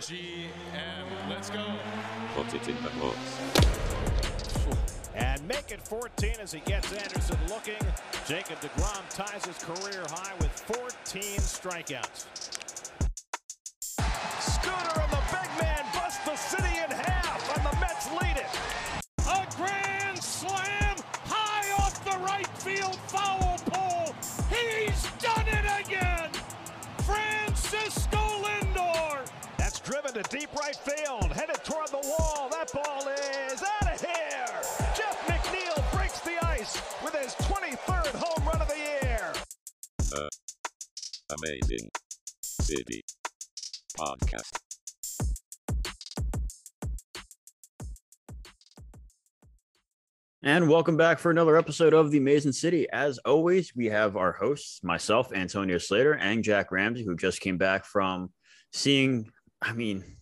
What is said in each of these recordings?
MGM. Let's go. Put it in the books. And make it 14 as he gets Anderson looking. Jacob DeGrom ties his career high with 14 strikeouts. And welcome back for another episode of the Amazin' Citi. As always, we have our hosts, myself, Antonio Slader, and Jack Ramsey, who just came back from seeing, I mean,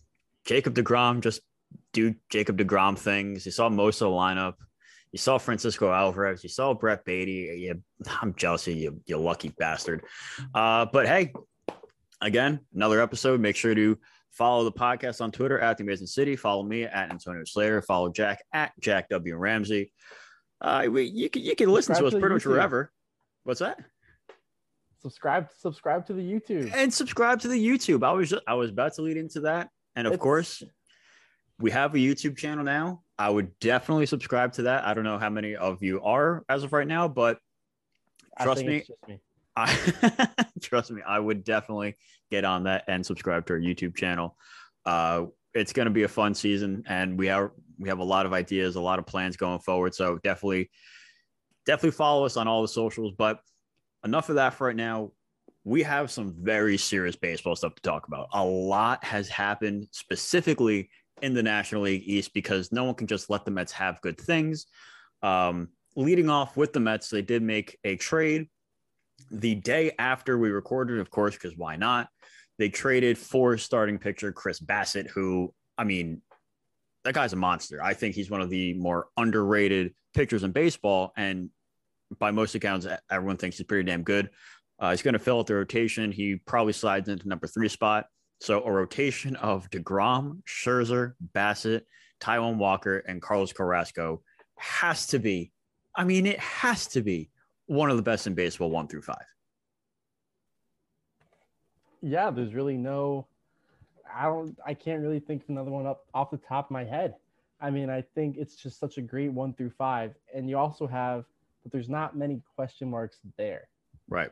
Jacob DeGrom just do Jacob DeGrom things. You saw most of the lineup. You saw Francisco Alvarez. You saw Brett Baty. You, I'm jealous of you, you lucky bastard. Uh, but hey, again, another episode. Make sure to follow the podcast on Twitter at the Amazin' Citi. Follow me at Antonio Slader. Follow Jack at Jack W Ramsey. Uh, we, you can you can listen Subscribe to us pretty much wherever. What's that? subscribe subscribe to the YouTube. And subscribe to the YouTube. I was just, I was about to lead into that, and of It's- course, we have a YouTube channel now. I would definitely subscribe to that. I don't know how many of you are as of right now, but trust me, me. I trust me, I would definitely get on that and subscribe to our YouTube channel. Uh, it's going to be a fun season, and we are we have a lot of ideas, a lot of plans going forward. So definitely, definitely follow us on all the socials. But enough of that for right now. We have some very serious baseball stuff to talk about. A lot has happened specifically in the National League East because no one can just let the Mets have good things. Um, leading off with the Mets, they did make a trade the day after we recorded, of course, because why not? They traded for starting pitcher Chris Bassitt, who, I mean, that guy's a monster. I think he's one of the more underrated pitchers in baseball. And by most accounts, everyone thinks he's pretty damn good. Uh, he's going to fill out the rotation. He probably slides into number three spot. So a rotation of DeGrom, Scherzer, Bassitt, Taijuan Walker, and Carlos Carrasco has to be, I mean, it has to be one of the best in baseball, one through five. Yeah, there's really no I don't I can't really think of another one up off the top of my head. I mean, I think it's just such a great one through five. And you also have but there's not many question marks there. Right.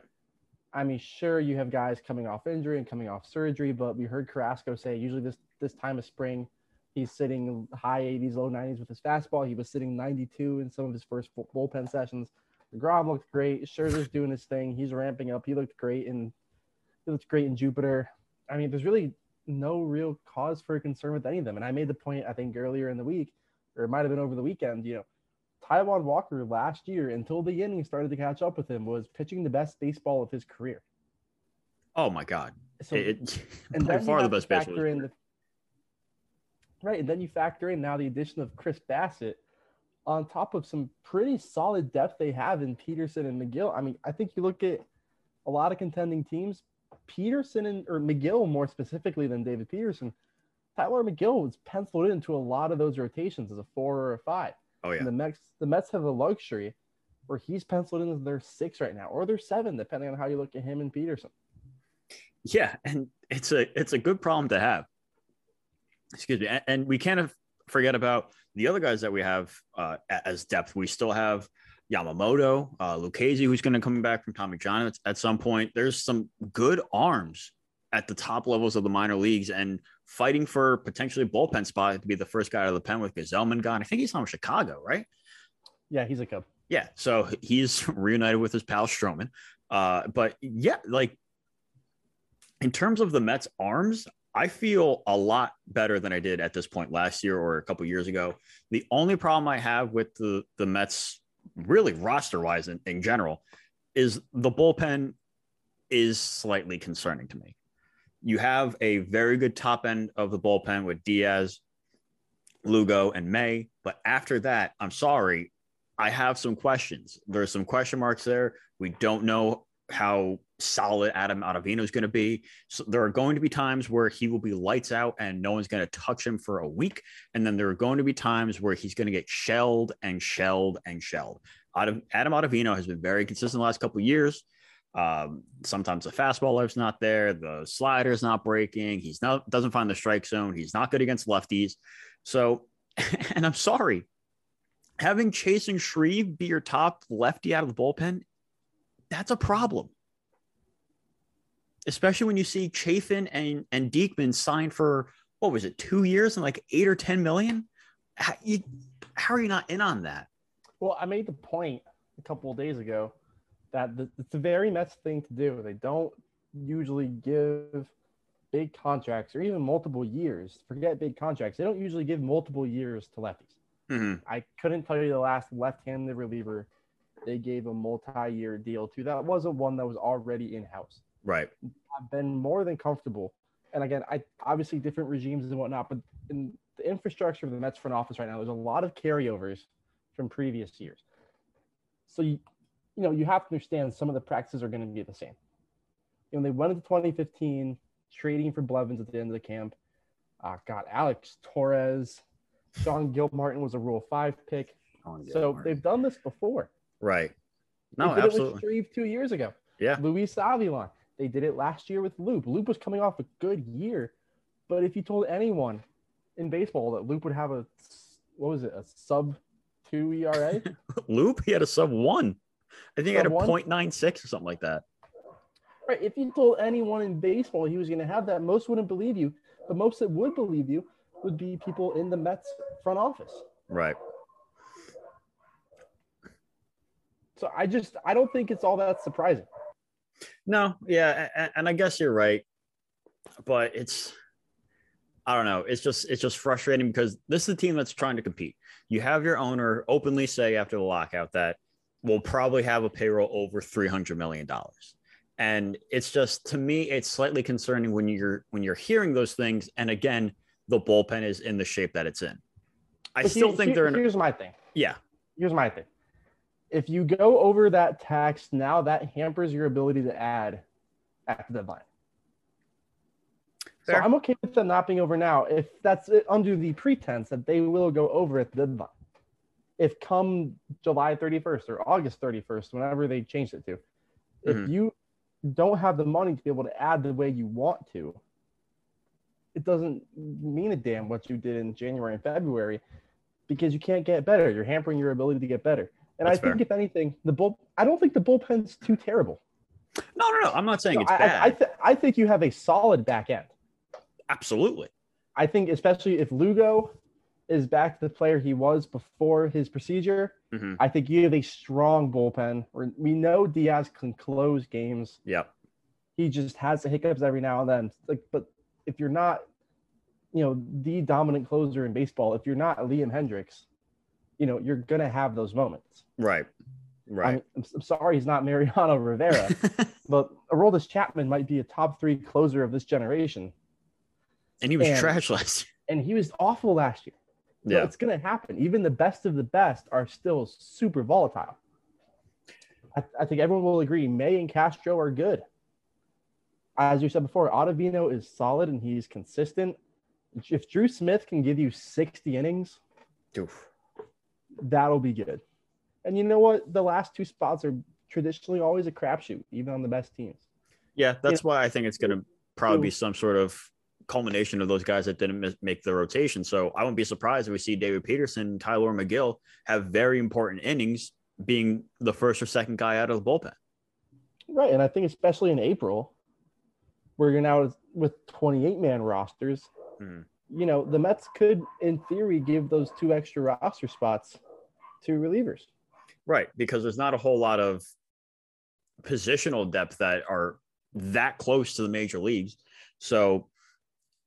I mean, sure, you have guys coming off injury and coming off surgery, but we heard Carrasco say usually this this time of spring, he's sitting high 80s, low 90s with his fastball. He was sitting 92 in some of his first bullpen sessions. Grom looked great. Scherzer's doing his thing. He's ramping up. He looked great and he looked great in Jupiter. I mean, there's really no real cause for concern with any of them. And I made the point, I think, earlier in the week, or it might have been over the weekend, you know, Taijuan Walker last year, until the innings started to catch up with him, was pitching the best baseball of his career. Oh my God. So, it, and by far the best baseball. in the, right, and then you factor in now the addition of Chris Bassitt on top of some pretty solid depth they have in Peterson and Megill. I mean, I think you look at a lot of contending teams, Peterson and or Megill more specifically than David Peterson. Tylor Megill was penciled into a lot of those rotations as a four or a five. oh yeah. And the Mets, the Mets have a luxury where he's penciled in as their six right now, or their seven, depending on how you look at him and Peterson. Yeah, and it's a it's a good problem to have. Excuse me, and, and we can't forget about the other guys that we have uh, as depth. We still have Yamamoto, uh, Lucchesi, who's going to come back from Tommy John at, some point. There's some good arms at the top levels of the minor leagues and fighting for potentially bullpen spot to be the first guy out of the pen with Gsellman gone. I think he's from Chicago, right? Yeah, he's a cub. Yeah, so he's reunited with his pal Stroman. Uh, but yeah, like in terms of the Mets arms, I feel a lot better than I did at this point last year or a couple years ago. The only problem I have with the the Mets, really roster wise in, in general, is the bullpen is slightly concerning to me. You have a very good top end of the bullpen with Diaz, Lugo, and May, but after that, I'm sorry, I have some questions. There's some question marks there. We don't know how solid Adam Ottavino is going to be. So there are going to be times where he will be lights out and no one's going to touch him for a week. And then there are going to be times where he's going to get shelled and shelled and shelled. Adam Adam Ottavino has been very consistent the last couple of years. Um, sometimes the fastball life's not there, the slider's not breaking. He's not doesn't find the strike zone. He's not good against lefties. So, and I'm sorry, having Chasen Shreve be your top lefty out of the bullpen, that's a problem. Especially when you see Chafin and, and Diekman signed for what was it, two years and like eight or 10 million? How, you, how are you not in on that? Well, I made the point a couple of days ago that the, it's a very Mets thing to do. They don't usually give big contracts or even multiple years. Forget big contracts. They don't usually give multiple years to lefties. Mm-hmm. I couldn't tell you the last left-handed reliever they gave a multi-year deal to. That wasn't one that was already in-house. Right. I've been more than comfortable. And again, I obviously different regimes and whatnot, but in the infrastructure of the Mets front office right now, there's a lot of carryovers from previous years. So you, you know, you have to understand some of the practices are going to be the same. You know, they went into 2015 trading for Blevins at the end of the camp. Uh, got Alex Torres, Sean Gilmartin was a Rule Five pick. So they've done this before. Right. No, they did absolutely. It with Shreve two years ago. Yeah. Luis Avilan. They did it last year with Loup. Loup was coming off a good year, but if you told anyone in baseball that Loup would have a what was it a sub two ERA? Loup, he had a sub one. I think he had a Sub one? 0.96 or something like that. right. If you told anyone in baseball he was going to have that, most wouldn't believe you. But most that would believe you would be people in the Mets front office. Right. So I just I don't think it's all that surprising. No, yeah, and, and I guess you're right, but it's I don't know. It's just it's just frustrating because this is a team that's trying to compete. You have your owner openly say after the lockout that we'll probably have a payroll over three hundred million dollars, and it's just to me it's slightly concerning when you're when you're hearing those things. And again, the bullpen is in the shape that it's in. I But still here- think they're in. Here's my thing. Yeah, here's my thing. If you go over that tax, now that hampers your ability to add at the deadline. So I'm okay with them not being over now if that's it, under the pretense that they will go over at the deadline. If come July 31st or August 31st, whenever they change it to, if Mhm. you don't have the money to be able to add the way you want to, it doesn't mean a damn what you did in January and February because you can't get better. You're hampering your ability to get better. And That's I think fair. if anything, the bull I don't think the bullpen's too terrible. no, no, no. I'm not saying No, it's I, bad. I, th- I think you have a solid back end. Absolutely. I think especially if Lugo is back to the player he was before his procedure, Mhm. I think you have a strong bullpen. We know Diaz can close games. Yep. He just has the hiccups every now and then. Like, but if you're not, you know, the dominant closer in baseball, if you're not Liam Hendriks, you know, you're gonna have those moments. Right. Right. I'm, I'm, I'm sorry he's not Mariano Rivera, but Aroldis Chapman might be a top three closer of this generation, and he was and- trash last year. and he was awful last year. So Yeah. it's going to happen. Even the best of the best are still super volatile. I, I think everyone will agree May and Castro are good. As you said before, Ottavino is solid and he's consistent. If Drew Smith can give you 60 innings, Oof. That'll be good. And you know what? The last two spots are traditionally always a crapshoot, even on the best teams. Yeah, that's why I think it's going to probably be some sort of culmination of those guys that didn't make the rotation. So I wouldn't be surprised if we see David Peterson, Tylor Megill have very important innings, being the first or second guy out of the bullpen. Right. And I think especially in April, where you're now with 28 man rosters, Hmm. you know, the Mets could, in theory, give those two extra roster spots to relievers. Right, because there's not a whole lot of positional depth that are that close to the major leagues. So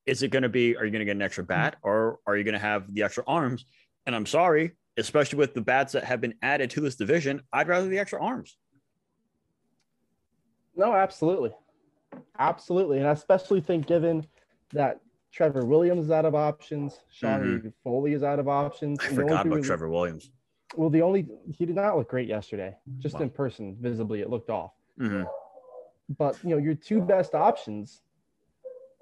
is it going to be are you going to get an extra bat or are you going to have the extra arms? And I'm sorry, especially with the bats that have been added to this division, I'd rather the extra arms. No, absolutely. Absolutely. And I especially think given that Trevor Williams is out of options, Sean Foley is out of options. Mm-hmm. I and the only forgot about Trevor Williams. Well, the only he did not look great yesterday. Just Wow. in person, visibly, it looked off. Mhm. But you know, your two best options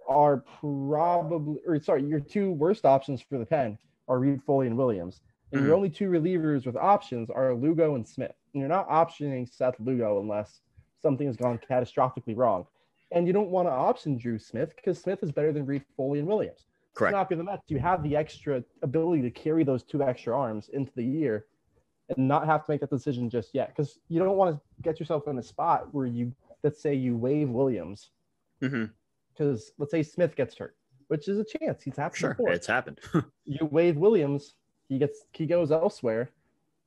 are probably, or sorry, your two worst options for the pen are Reid-Foley and Williams. And your Mhm. only two relievers with options are Lugo and Smith. And you're not optioning Seth Lugo unless something has gone catastrophically wrong. And you don't want to option Drew Smith because Smith is better than Reed Foley and Williams. Correct. Not be the Mets. You have the extra ability to carry those two extra arms into the year and not have to make that decision just yet. Because you don't want to get yourself in a spot where you, let's say, you waive Williams mm-hmm. because let's say Smith gets hurt, which is a chance. He's happened Sure, before. it's happened. You waive Williams, he gets he goes elsewhere.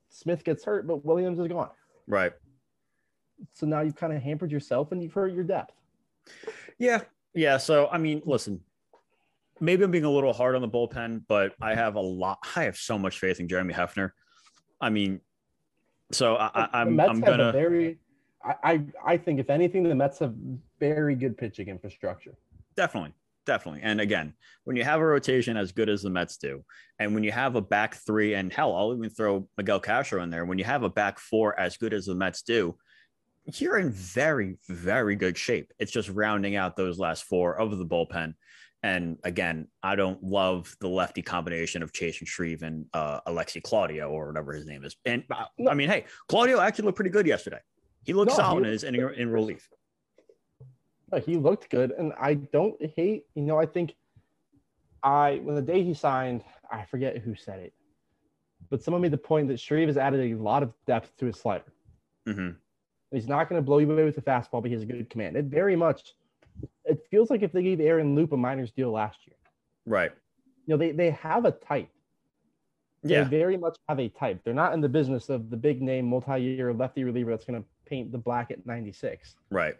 Smith gets hurt, but Williams is gone. right. So now you've kind of hampered yourself and you've hurt your depth. Yeah. Yeah. So, I mean, listen, maybe I'm being a little hard on the bullpen, but I have a lot. I have so much faith in Jeremy Hefner. I mean, so I, I'm Mets I'm gonna, very. I, I I think if anything, the Mets have very good pitching infrastructure. definitely, definitely. And again, when you have a rotation as good as the Mets do, and when you have a back three, and hell, I'll even throw Miguel Castro in there. When you have a back four as good as the Mets do, you're in very, very good shape. It's just rounding out those last four of the bullpen. And again, I don't love the lefty combination of Chasen Shreve and uh, Alexi Claudio or whatever his name is. And uh, I mean, hey, Claudio actually looked pretty good yesterday. He looked No, solid he- in his inning in relief. Uh, He looked good, and I don't hate. You know, I think I when the day he signed, I forget who said it, but someone made the point that Shreve has added a lot of depth to his slider. hmm He's not going to blow you away with the fastball, but he has a good command. It very much, it feels like if they gave Aaron Loup a minors deal last year. Right. You know, they they have a type. They Yeah. very much have a type. They're not in the business of the big name multi-year lefty reliever that's going to paint the black at 96. Right.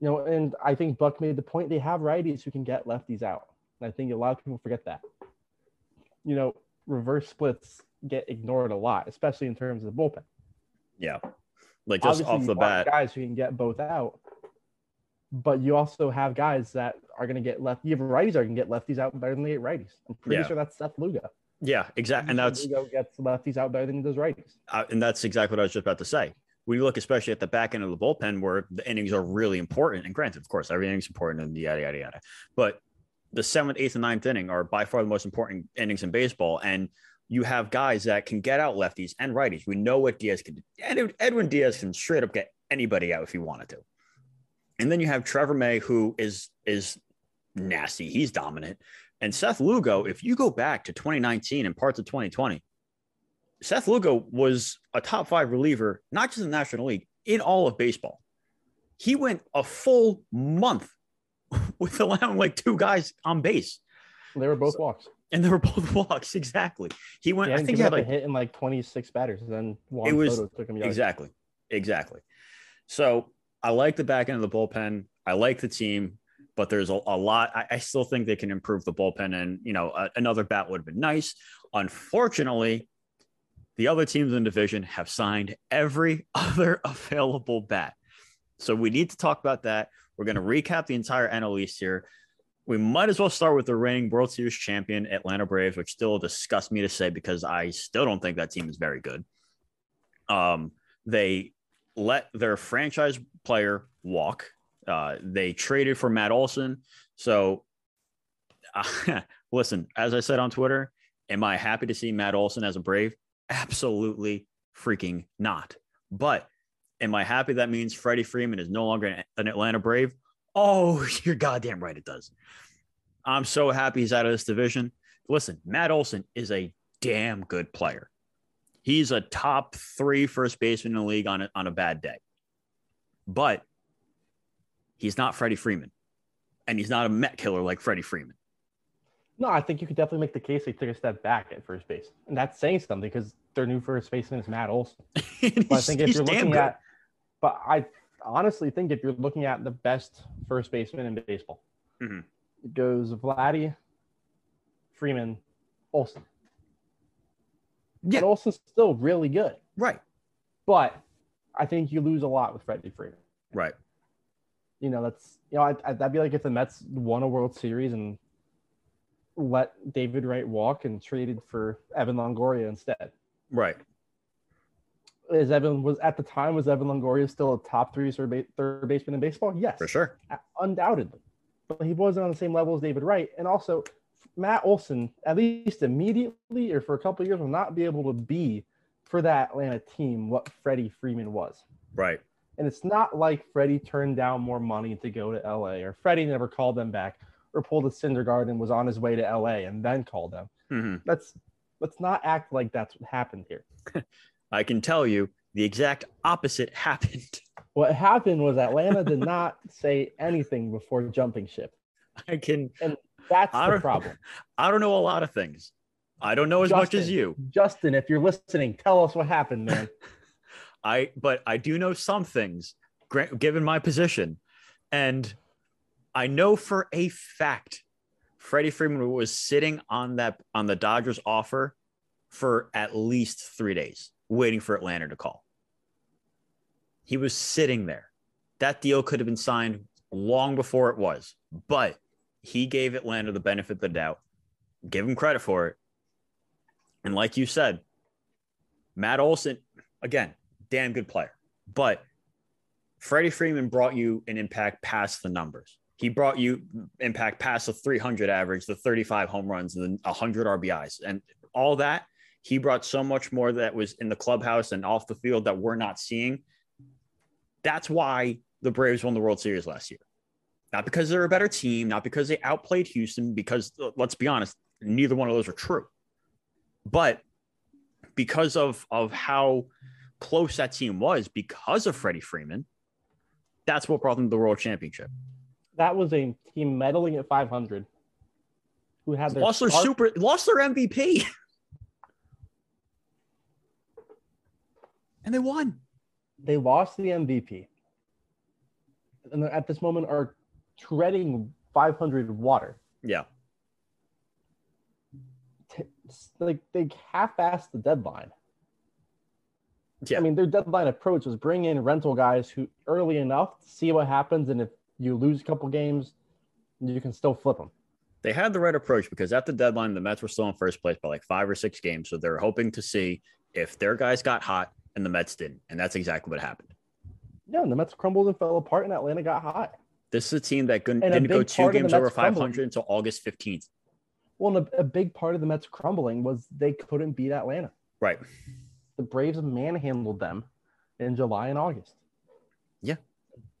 You know, and I think Buck made the point they have righties who can get lefties out. And I think a lot of people forget that. You know, reverse splits get ignored a lot, especially in terms of the bullpen. Yeah. Like just Obviously, off the bat. guys who can get both out. But you also have guys that are going to get left. You have righties that can get lefties out better than they get righties. I'm pretty Yeah. sure that's Seth Lugo. Yeah, exactly. And that's Lugo gets lefties out better than he does righties. uh, and that's exactly what I was just about to say. We look especially at the back end of the bullpen where the innings are really important. And granted, of course, everything's important and yada yada yada. But the seventh, eighth, and ninth inning are by far the most important innings in baseball. And you have guys that can get out lefties and righties. We know what Diaz can do. Ed- Edwin Diaz can straight up get anybody out if he wanted to. And then you have Trevor May, who is is nasty. He's dominant. And Seth Lugo, if you go back to 2019 and parts of 2020, Seth Lugo was a top five reliever, not just in the National League, in all of baseball. He went a full month with allowing like two guys on base, They were both walks. and they were both walks. Exactly. He went. He I think he had like a hit in like 26 batters. And then Juan It was- Soto took him yards. Exactly. Exactly. So I like the back end of the bullpen. I like the team, but there's a, a lot. I, I still think they can improve the bullpen, and you know, a, another bat would have been nice. Unfortunately, the other teams in the division have signed every other available bat. So we need to talk about that. We're going to recap the entire NL East here. We might as well start with the reigning World Series champion Atlanta Braves, which still disgusts me to say because I still don't think that team is very good. Um, they let their franchise player walk. Uh, they traded for Matt Olson. So, uh, listen, as I said on Twitter, am I happy to see Matt Olson as a Brave? Absolutely freaking not. But am I happy that means Freddie Freeman is no longer an- an Atlanta Brave? Oh, you're goddamn right, it does. I'm so happy he's out of this division. Listen, Matt Olson is a damn good player. He's a top three first baseman in the league on a, on a bad day. But he's not Freddie Freeman. And he's not a Met killer like Freddie Freeman. No, I think you could definitely make the case they took a step back at first base. And that's saying something because their new first baseman is Matt Olson. But I think if you're looking at, but I honestly think if you're looking at the best first baseman in baseball, Mhm. it goes Vladdy, Freeman, Olson. Yeah. And Olson's still really good, right, but I think you lose a lot with Freddie Freeman. right. You know, that's you know, I, I, that'd be like if the Mets won a World Series and let David Wright walk and traded for Evan Longoria instead. Right. Is Evan was at the time was Evan Longoria still a top three third, third baseman in baseball? Yes, For sure. undoubtedly. But he wasn't on the same level as David Wright, and also Matt Olson, at least immediately or for a couple of years, will not be able to be for that Atlanta team what Freddie Freeman was. Right. And it's not like Freddie turned down more money to go to LA, or Freddie never called them back, or pulled a Syndergaard and was on his way to LA and then called them. hmm Let's let's not act like that's what happened here. I can tell you the exact opposite happened. What happened was Atlanta did not say anything before jumping ship. I can That's the problem. I don't know a lot of things. I don't know as much as you. Justin, if you're listening, tell us what happened, man. I but I do know some things given my position. And I know for a fact Freddie Freeman was sitting on that on the Dodgers offer for at least 3 days waiting for Atlanta to call. He was sitting there. That deal could have been signed long before it was, but he gave Atlanta the benefit of the doubt. Give him credit for it. And like you said, Matt Olson, again, damn good player. But Freddie Freeman brought you an impact past the numbers. He brought you impact past the 300 average, the 35 home runs, and the 100 RBIs, and all that. He brought so much more that was in the clubhouse and off the field that we're not seeing. That's why the Braves won the World Series last year. Not because they're a better team, not because they outplayed Houston, because let's be honest, neither one of those are true. But because of of how close that team was because of Freddie Freeman, that's what brought them to the world championship. That was a team meddling at 500 who had their Lost their star- super, lost their MVP, and they won. they lost the MVP. And at this moment are treading 500 water. Yeah, T- Like they half-assed the deadline. yeah. I mean, their deadline approach was bring in rental guys who early enough to see what happens, and if you lose a couple games, you can still flip them. they had the right approach because at the deadline, the Mets were still in first place by like five or six games. So they're hoping to see if their guys got hot and the Mets didn't, and that's exactly what happened. Yeah, and the Mets crumbled and fell apart, and Atlanta got hot. This is a team that couldn't, didn't go two part of the games over Mets crumbling. 500 until August 15th. Well, and a, a big part of the Mets crumbling was they couldn't beat Atlanta. Right. The Braves manhandled them in July and August. Yeah.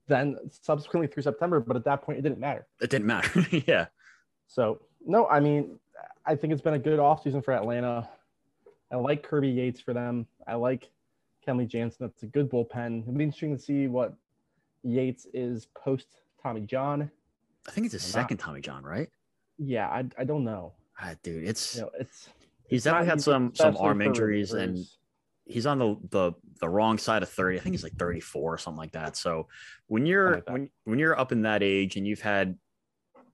Then subsequently through September, but at that point it didn't matter. It didn't matter. yeah. So no, I mean, I think it's been a good offseason for Atlanta. I like Kirby Yates for them. I like Kenley Jansen. That's a good bullpen. It'll be interesting to see what Yates is post Tommy John. I think it's his Or not. second Tommy John, right? Yeah, I, I don't know. Ah, dude, it's You know, it's he's definitely had some some arm injuries and he's on the the the wrong side of 30. I think he's like 34 or something like that. So when you're like when when you're up in that age and you've had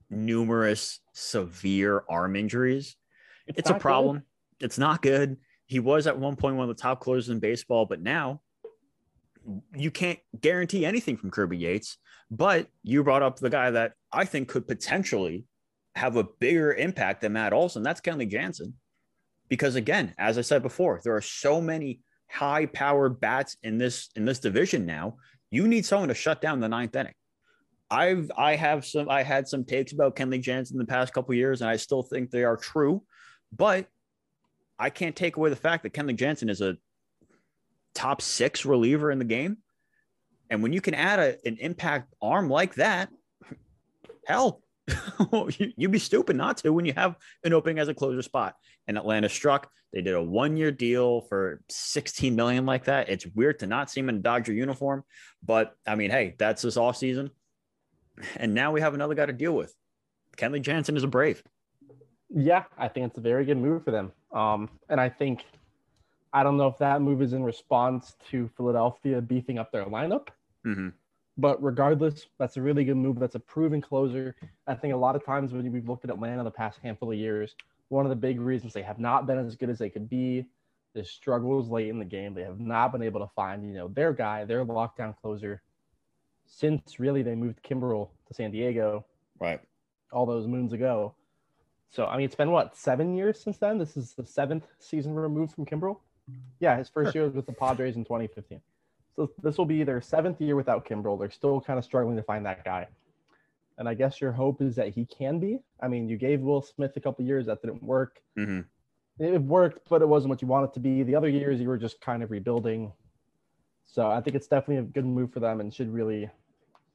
numerous severe arm injuries, it's, a not good. problem. It's not good. He was at one point one of the top closers in baseball, but now you can't guarantee anything from Kirby Yates. But you brought up the guy that I think could potentially have a bigger impact than Matt Olson. That's Kenley Jansen. Because again, as I said before, there are so many high-powered bats in this in this division now. You need someone to shut down the ninth inning. I've I have some I had some takes about Kenley Jansen in the past couple years, and I still think they are true. But I can't take away the fact that Kenley Jansen is a top six reliever in the game. And when you can add a, an impact arm like that, hell, you, you'd be stupid not to when you have an opening as a closer spot. And Atlanta struck. They did a one-year deal for 16 million like that. It's weird to not see him in a Dodger uniform, but I mean, hey, that's his offseason. And now we have another guy to deal with. Kenley Jansen is a brave. Yeah, I think it's a very good move for them. Um, and I think I don't know if that move is in response to Philadelphia beefing up their lineup, Mm-hmm. but regardless, that's a really good move. That's a proven closer. I think a lot of times when we've looked at Atlanta the past handful of years, one of the big reasons they have not been as good as they could be is struggles late in the game. They have not been able to find, you know, their guy, their lockdown closer. Since really they moved Kimbrel to San Diego Right. all those moons ago. So I mean, it's been what seven years since then. This is the seventh season removed from Kimbrel. Yeah, his first year was with the Padres in 2015. So this will be their seventh year without Kimbrel. They're still kind of struggling to find that guy. And I guess your hope is that he can be. I mean, you gave Will Smith a couple years that didn't work. hmm It worked, but it wasn't what you want it to be. The other years you were just kind of rebuilding. So I think it's definitely a good move for them and should really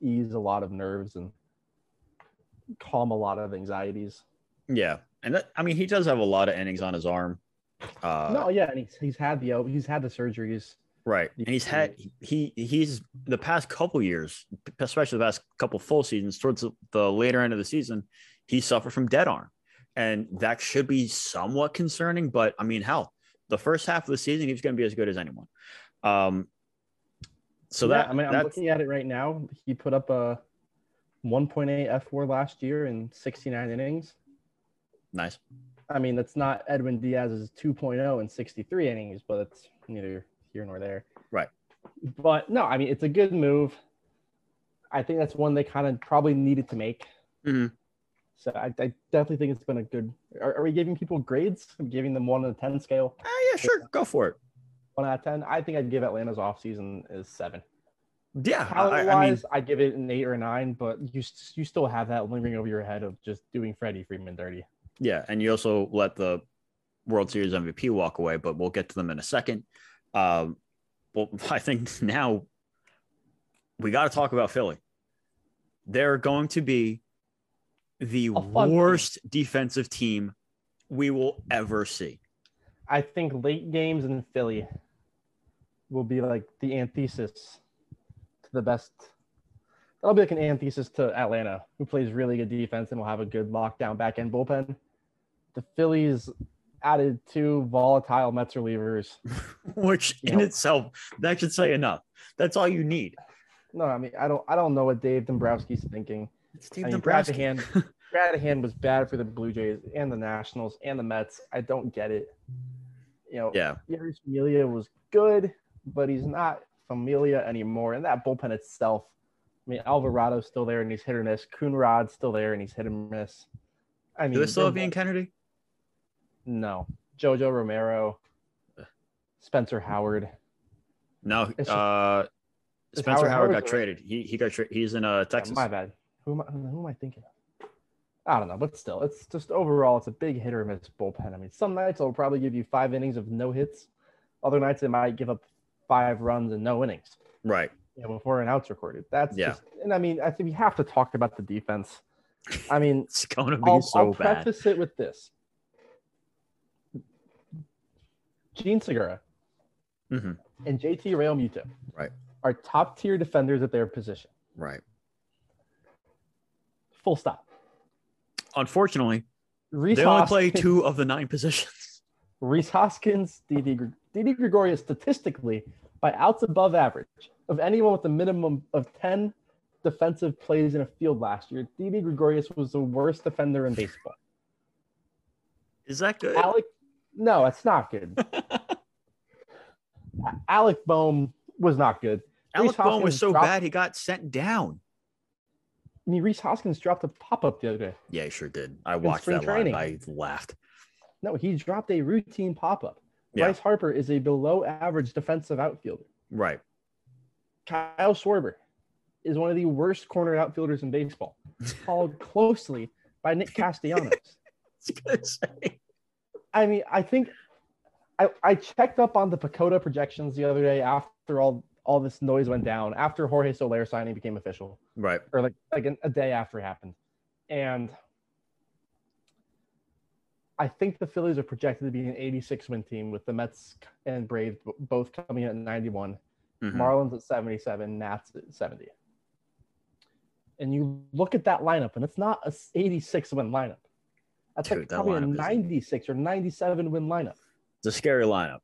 ease a lot of nerves and calm a lot of anxieties. Yeah, and that, I mean, he does have a lot of innings on his arm. Uh, no, yeah, and he's, he's had the he's had the surgeries. Right. And he's had he he's the past couple years, especially the past couple full seasons, towards the, the later end of the season, he suffered from dead arm. And that should be somewhat concerning, but I mean, hell, the first half of the season, he's going to be as good as anyone. Um, so Yeah, that I mean, I'm looking at it right now. He put up a 1.8 F4 last year in 69 innings. nice. I mean, that's not Edwin Diaz's 2.0 in 63 innings, but it's neither here nor there. Right. But no, I mean, it's a good move. I think that's one they kind of probably needed to make. Mhm. So I, I definitely think it's been a good. Are, are we giving people grades? I'm giving them one on a 10 scale, Ah, yeah, sure, go for it. one out of 10. I think I'd give Atlanta's offseason is seven. Yeah, I, Talent I mean, wise, I'd give it an eight or a nine, but you you still have that lingering over your head of just doing Freddie Freeman dirty. Yeah, and you also let the World Series MVP walk away, but we'll get to them in a second. Um, well, I think now we got to talk about Philly. They're going to be the A fun team. worst defensive team we will ever see. I think late games in Philly will be like the antithesis to the best. That'll be like an antithesis to Atlanta, who plays really good defense and will have a good lockdown back end bullpen. The Phillies added two volatile Mets relievers. Which in Yep. itself, that should say enough. That's all you need. No, I mean I don't I don't know what Dave Dombrowski's thinking. It's Steve I mean, Brad Dombrowski. Hand, Brad Hand was bad for the Blue Jays and the Nationals and the Mets. I don't get it. You know, Yeah, Jeurys Familia was good, but he's not Familia anymore. And that bullpen itself, I mean, Alvarado's still there and he's hit or miss. Coonrod's still there and he's hit or miss. I mean, do they still have Ian Kennedy? No. Jojo Romero, Spencer Howard. No, uh, Spencer Howard- Howard got traded. He he got tra- he's in uh Texas. My bad. Who am, I, who am I thinking of? I don't know, but still, it's just overall, it's a big hit or miss bullpen. I mean, some nights it'll probably give you five innings of no hits. Other nights it might give up five runs and no innings. Right. you know, before an out's recorded. That's Yeah. just, and I mean, I think we have to talk about the defense. I mean, It's going to be I'll, so I'll bad. preface it with this: Jean Segura hmm and JT Realmuto, Right. are top tier defenders at their position. Right. Full stop. Unfortunately, Rhys they only play two of the nine positions. Rhys Hoskins, Gr- Didi Gregorius, statistically by outs above average of anyone with a minimum of 10 defensive plays in a field last year. Didi Gregorius was the worst defender in baseball. Is that good? Alec, no, it's not good. Alec Bohm was not good. Alec Reese Bowen was so dropped- bad he got sent down. I mean, Rhys Hoskins dropped a pop up the other day. Yeah, he sure did. I watched that training. live. I laughed. No, he dropped a routine pop up. Yeah. Bryce Harper is a below average defensive outfielder. Right. Kyle Schwarber is one of the worst corner outfielders in baseball, followed closely by Nick Castellanos. I was gonna say. I mean, I think I, I checked up on the PECOTA projections the other day after all all this noise went down, after Jorge Soler signing became official. Right. or like like an, a day after it happened, and I think the Phillies are projected to be an 86 win team with the Mets and Braves both coming in at 91, Mhm. Marlins at 77, Nats at 70. And you look at that lineup, and it's not a 86 win lineup. Dude, like that probably a lineup is- 96 or 97 win lineup. It's a scary lineup.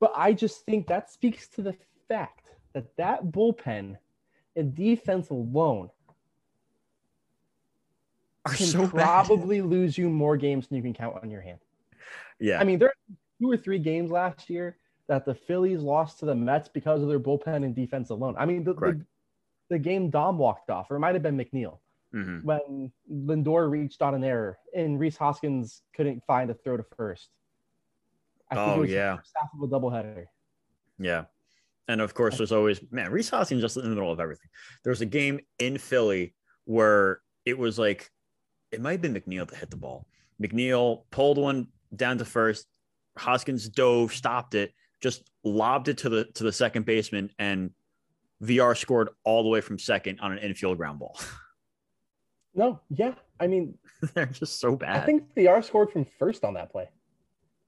But I just think that speaks to the fact that that bullpen and defense alone Are can so bad. probably lose you more games than you can count on your hand. Yeah. I mean, there are two or three games last year that the Phillies lost to the Mets because of their bullpen and defense alone. I mean, the, the, the game Dom walked off, or it might have been McNeil, Mhm. when Lindor reached on an error and Rhys Hoskins couldn't find a throw to first. I think Oh, it was the yeah. first half of a doubleheader. Yeah. And of course, there's always man, Rhys Hoskins just in the middle of everything. There was a game in Philly where it was like it might have been McNeil that hit the ball. McNeil pulled one down to first. Hoskins dove, stopped it, just lobbed it to the to the second baseman, and VR scored all the way from second on an infield ground ball. No, yeah. I mean, They're just so bad. I think VR scored from first on that play.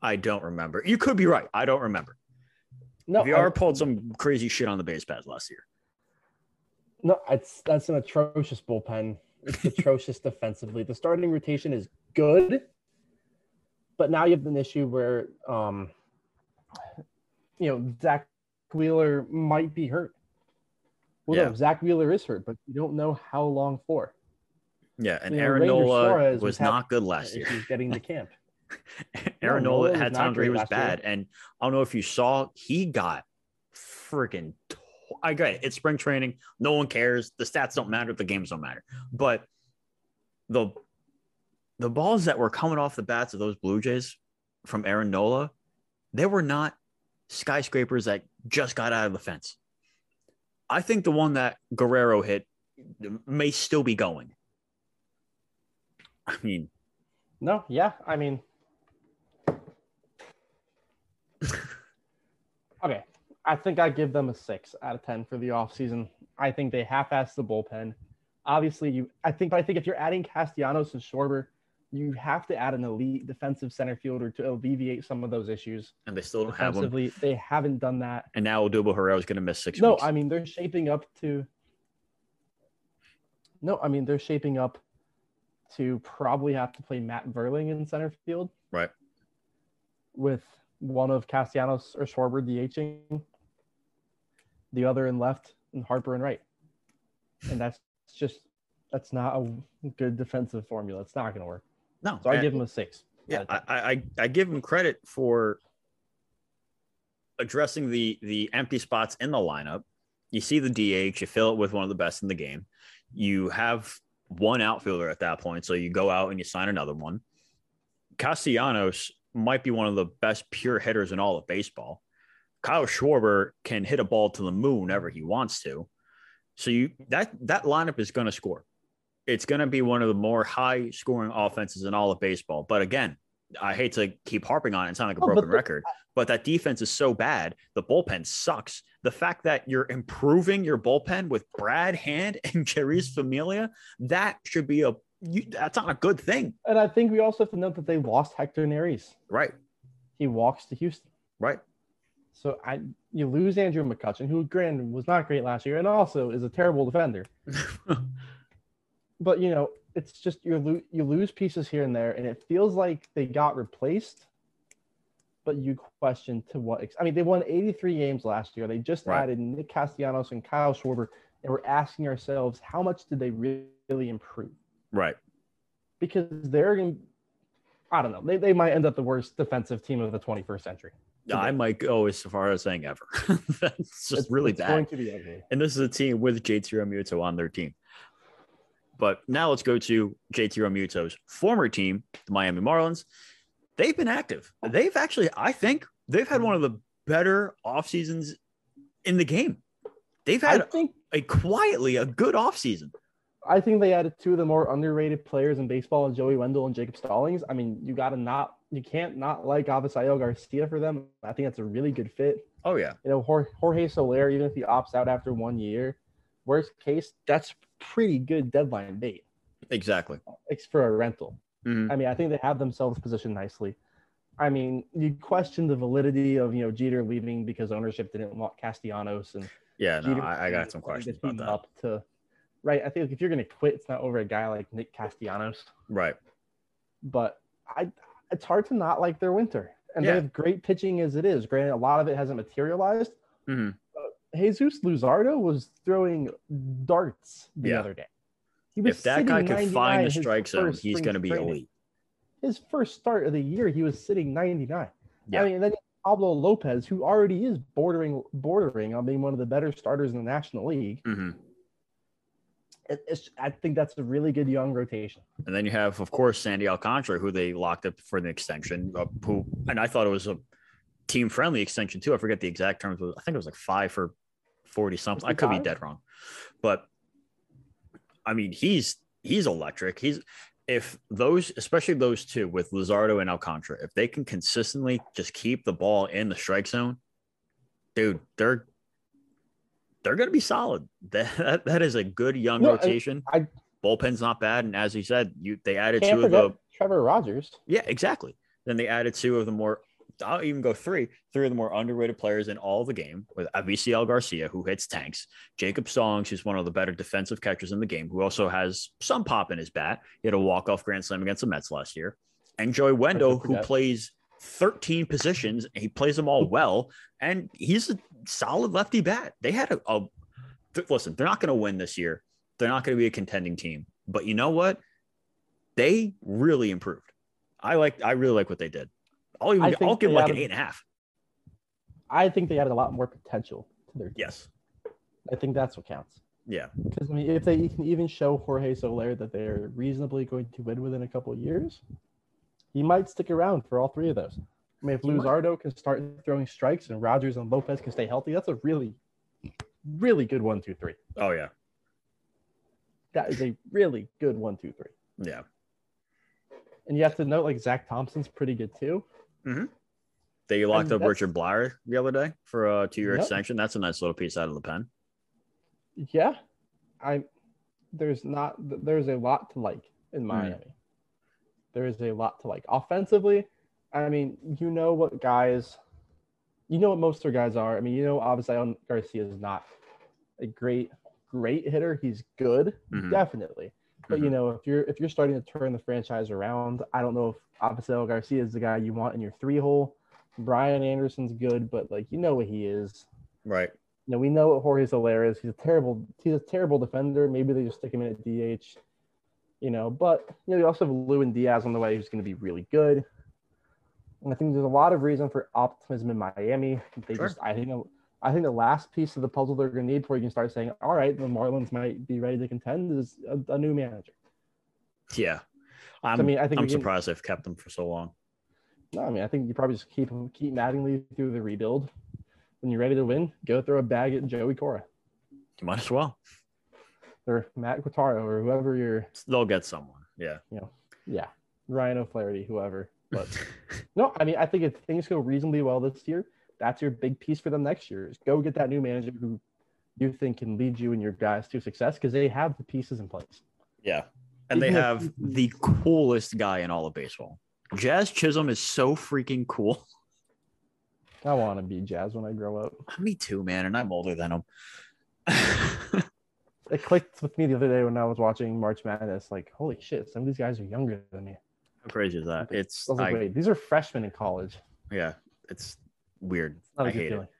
I don't remember. You could be right. I don't remember. No, VR I- pulled some crazy shit on the base pads last year. No, it's that's an atrocious bullpen. It's atrocious defensively. The starting rotation is good, but now you have an issue where, um, you know, Zach Wheeler might be hurt. Well, Yeah. no, Zach Wheeler is hurt, but you don't know how long for. Yeah, and You know, Aaron Nola was was not good last year. He's getting to camp. Aaron No, Nola had times where he was last year. bad, and I don't know if you saw, he got freaking. To- I get it. It's spring training. No one cares. The stats don't matter. The games don't matter. But the the balls that were coming off the bats of those Blue Jays from Aaron Nola, they were not skyscrapers that just got out of the fence. I think the one that Guerrero hit may still be going. I mean, No, yeah, I mean, okay, I think I give them a six out of ten for the offseason. I think they half-assed the bullpen. Obviously, you, I think, but I think if you're adding Castellanos and Schwarber, you have to add an elite defensive center fielder to alleviate some of those issues. and they still don't have one. They haven't done that. And now Odubel Herrera is going to miss six No, weeks. I mean they're shaping up to. No, I mean they're shaping up to probably have to play Matt Vierling in center field. Right. With one of Castellanos or Schwarber DHing, the other in left, and Harper in right, and that's just that's not a good defensive formula. It's not going to work. no, So I give him a six. yeah, I, I I give him credit for addressing the the empty spots in the lineup. You see the DH, you fill it with one of the best in the game. You have one outfielder at that point, so you go out and you sign another one. Castellanos might be one of the best pure hitters in all of baseball. Kyle Schwarber can hit a ball to the moon whenever he wants to. So you that that lineup is going to score. It's going to be one of the more high scoring offenses in all of baseball. But again, I hate to keep harping on it and sound like a Oh, but broken the- record, but that defense is so bad. The bullpen sucks. The fact that you're improving your bullpen with Brad Hand and Jeurys Familia, that should be a you, that's not a good thing, And I think we also have to note that they lost Hector Neris. right? He walks to Houston. Right. So I you lose Andrew McCutchen, who granted was not great last year, and also is a terrible defender. But you know, it's just you lo- you lose pieces here and there, and it feels like they got replaced. But you question to what? Ex- I mean, they won 83 games last year. They just Right. added Nick Castellanos and Kyle Schwarber, and we're asking ourselves, how much did they really, improve? right. Because they're going. I don't know. They, they might end up the worst defensive team of the 21st century. I might go as far as saying ever. that's just It's- really it's bad. Going to be ugly. And this is a team with JT Realmuto on their team. But now let's go to JT Realmuto's former team, the Miami Marlins. They've been active. They've actually, I think, they've had one of the better off seasons in the game. They've had I think a quietly a good off season. I think they added two of the more underrated players in baseball, Joey Wendle and Jacob Stallings. I mean, you got to not, you can't not like Avisail Garcia for them. I think that's a really good fit. Oh yeah, You know, Jorge Soler, even if he opts out after one year, worst case, that's pretty good deadline bait exactly. It's for a rental. Mhm. I mean, I think they have themselves positioned nicely. I mean, you question the validity of you know Jeter leaving because ownership didn't want Castellanos and Yeah, no, Jeter I, I got some questions about that. Up to, right, I think if you're going to quit, it's not over a guy like Nick Castellanos. Right. But I, it's hard to not like their winter, and Yeah. they have great pitching as it is. Granted, a lot of it hasn't materialized. Mhm. Jesus Luzardo was throwing darts the Yeah. other day. He was If that guy can find the strike zone, he's going to be training. elite. His first start of the year, he was sitting 99. Yeah. I mean, then Pablo Lopez, who already is bordering bordering on being one of the better starters in the National League. Mhm. It- I think that's a really good young rotation. And then you have, of course, Sandy Alcantara, who they locked up for the extension. Uh, who, and I thought it was a team friendly extension too. I forget the exact terms. but I think it was like five for forty something. I could be dead wrong, but I mean he's he's electric. He's if those, especially those two with Luzardo and Alcantara, if they can consistently just keep the ball in the strike zone, dude, they're they're gonna be solid. That that, is a good young I- rotation. I- Bullpen's not bad, and as you said, you they added two of the Trevor Rogers. yeah, exactly. Then they added two of the more, I'll even go three, three of the more underrated players in all the game with Avisail Garcia, who hits tanks, Jacob Songs, who's one of the better defensive catchers in the game, who also has some pop in his bat. He had a walk-off grand slam against the Mets last year. And Joey Wendle, who plays 13 positions, and he plays them all well, and he's a solid lefty bat. They had a, a th- listen, they're not going to win this year. They're not going to be a contending team. But you know what? They really improved. I like I really like what they did. I'll even I I'll think give like an eight and a half. I think they added a lot more potential to their team. Yes. I think that's what counts. Yeah. Because I mean, if they can even show Jorge Soler that they're reasonably going to win within a couple of years, he might stick around for all three of those. I mean, if Luzardo can start throwing strikes and Rogers and Lopez can stay healthy, that's a really, really good one, two, three. Oh yeah. That is a really good one, two, three. Yeah. And you have to note, like Zach Thompson's pretty good too. They locked And up Richard Bleier the other day for a two-year Yep. extension. That's a nice little piece out of the pen. Yeah, I there's not there's a lot to like in Hmm. Miami. There is a lot to like offensively. I mean, you know what guys, you know what most of their guys are. I mean, you know, obviously, Garcia is not a great great hitter. He's good, Mhm. definitely. But you Mhm. know, if you're if you're starting to turn the franchise around, I don't know if Avisail Garcia is the guy you want in your three hole. Brian Anderson's good, but like you know what he is. Right. You know, we know what Jorge Soler is. He's a terrible, he's a terrible defender. Maybe they just stick him in at DH. You know, but you know, you also have Lewin Diaz on the way who's going to be really good. And I think there's a lot of reason for optimism in Miami. They Sure. just, I think, I think the last piece of the puzzle they're going to need before you can start saying, all right, the Marlins might be ready to contend is a, a new manager. Yeah. I'm, I mean, I think I'm we can- surprised they've kept them for so long. No, I mean, I think you probably just keep keep Mattingly through the rebuild. When you're ready to win, go throw a bag at Joey Cora You might as well. or Matt Quatraro or whoever you're They'll get someone. Yeah. Yeah, Yeah. Ryan O'Flaherty, whoever. But no, I mean, I think if things go reasonably well this year, that's your big piece for them next year. Is go get that new manager who you think can lead you and your guys to success because they have the pieces in place. Yeah. And they Even if- have the coolest guy in all of baseball. Jazz Chisholm is so freaking cool. I want to be Jazz when I grow up. Me too, man. And I'm older than him. It clicked with me the other day when I was watching March Madness. Like, holy shit, some of these guys are younger than me. How crazy is that? It's I was like, I- wait, these are freshmen in college. yeah, it's weird. Not a I good hate feeling. it.